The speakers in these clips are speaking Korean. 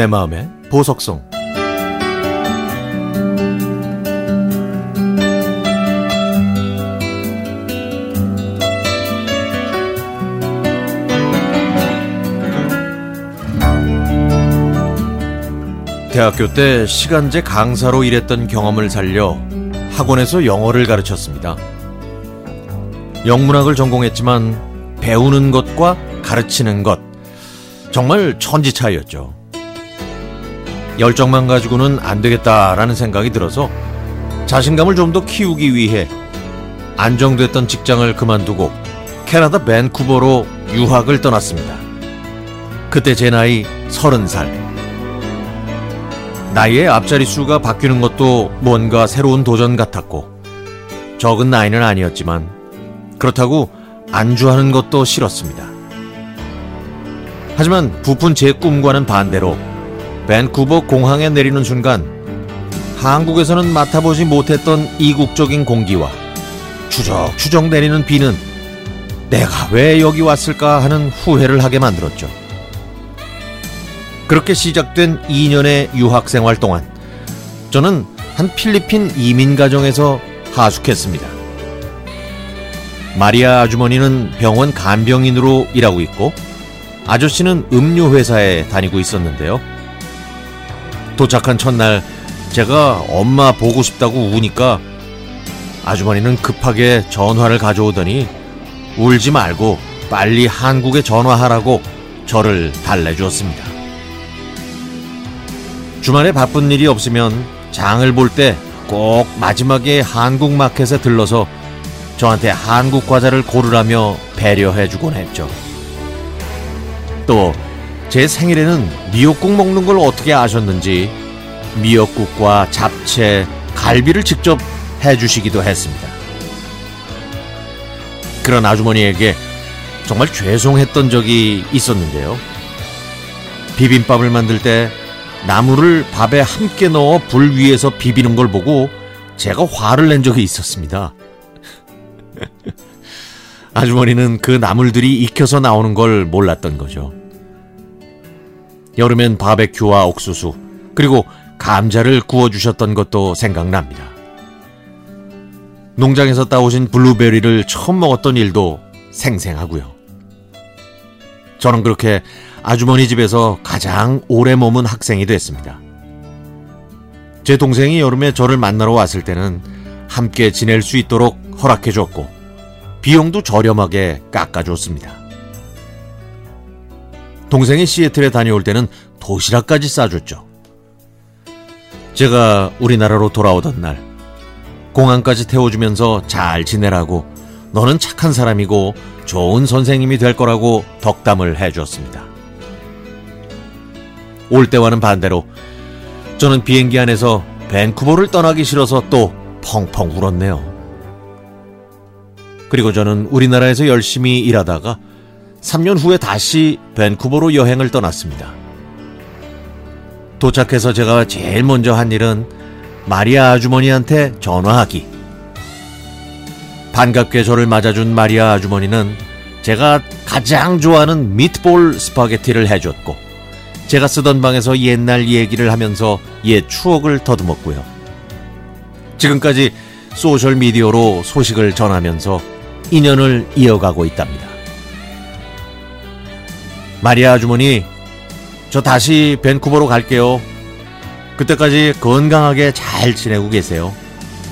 내 마음의 보석성 대학교 때 시간제 강사로 일했던 경험을 살려 학원에서 영어를 가르쳤습니다. 영문학을 전공했지만 배우는 것과 가르치는 것 정말 천지 차이였죠. 열정만 가지고는 안 되겠다라는 생각이 들어서 자신감을 좀 더 키우기 위해 안정됐던 직장을 그만두고 캐나다 밴쿠버로 유학을 떠났습니다. 그때 제 나이 서른 살. 나이의 앞자리 수가 바뀌는 것도 뭔가 새로운 도전 같았고 적은 나이는 아니었지만 그렇다고 안주하는 것도 싫었습니다. 하지만 부푼 제 꿈과는 반대로 밴쿠버 공항에 내리는 순간 한국에서는 맡아보지 못했던 이국적인 공기와 추적추적 내리는 비는 내가 왜 여기 왔을까 하는 후회를 하게 만들었죠. 그렇게 시작된 2년의 유학 생활 동안 저는 한 필리핀 이민 가정에서 하숙했습니다. 마리아 아주머니는 병원 간병인으로 일하고 있고 아저씨는 음료 회사에 다니고 있었는데요. 도착한 첫날 제가 엄마 보고 싶다고 우니까 아주머니는 급하게 전화를 가져오더니 울지 말고 빨리 한국에 전화하라고 저를 달래주었습니다. 주말에 바쁜 일이 없으면 장을 볼 때 꼭 마지막에 한국 마켓에 들러서 저한테 한국 과자를 고르라며 배려해주곤 했죠. 또 제 생일에는 미역국 먹는 걸 어떻게 아셨는지 미역국과 잡채, 갈비를 직접 해주시기도 했습니다. 그런 아주머니에게 정말 죄송했던 적이 있었는데요. 비빔밥을 만들 때 나물을 밥에 함께 넣어 불 위에서 비비는 걸 보고 제가 화를 낸 적이 있었습니다. 아주머니는 그 나물들이 익혀서 나오는 걸 몰랐던 거죠. 여름엔 바베큐와 옥수수, 그리고 감자를 구워주셨던 것도 생각납니다. 농장에서 따오신 블루베리를 처음 먹었던 일도 생생하고요. 저는 그렇게 아주머니 집에서 가장 오래 머문 학생이 됐습니다. 제 동생이 여름에 저를 만나러 왔을 때는 함께 지낼 수 있도록 허락해 줬고 비용도 저렴하게 깎아줬습니다. 동생이 시애틀에 다녀올 때는 도시락까지 싸줬죠. 제가 우리나라로 돌아오던 날 공항까지 태워주면서 잘 지내라고 너는 착한 사람이고 좋은 선생님이 될 거라고 덕담을 해주었습니다. 올 때와는 반대로 저는 비행기 안에서 밴쿠버를 떠나기 싫어서 또 펑펑 울었네요. 그리고 저는 우리나라에서 열심히 일하다가 3년 후에 다시 밴쿠버로 여행을 떠났습니다. 도착해서 제가 제일 먼저 한 일은 마리아 아주머니한테 전화하기. 반갑게 저를 맞아준 마리아 아주머니는 제가 가장 좋아하는 미트볼 스파게티를 해줬고, 제가 쓰던 방에서 옛날 얘기를 하면서 옛 추억을 더듬었고요. 지금까지 소셜미디어로 소식을 전하면서 인연을 이어가고 있답니다. 마리아 아주머니, 저 다시 밴쿠버로 갈게요. 그때까지 건강하게 잘 지내고 계세요.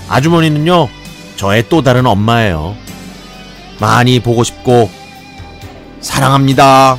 아주머니는요, 저의 또 다른 엄마예요. 많이 보고 싶고, 사랑합니다.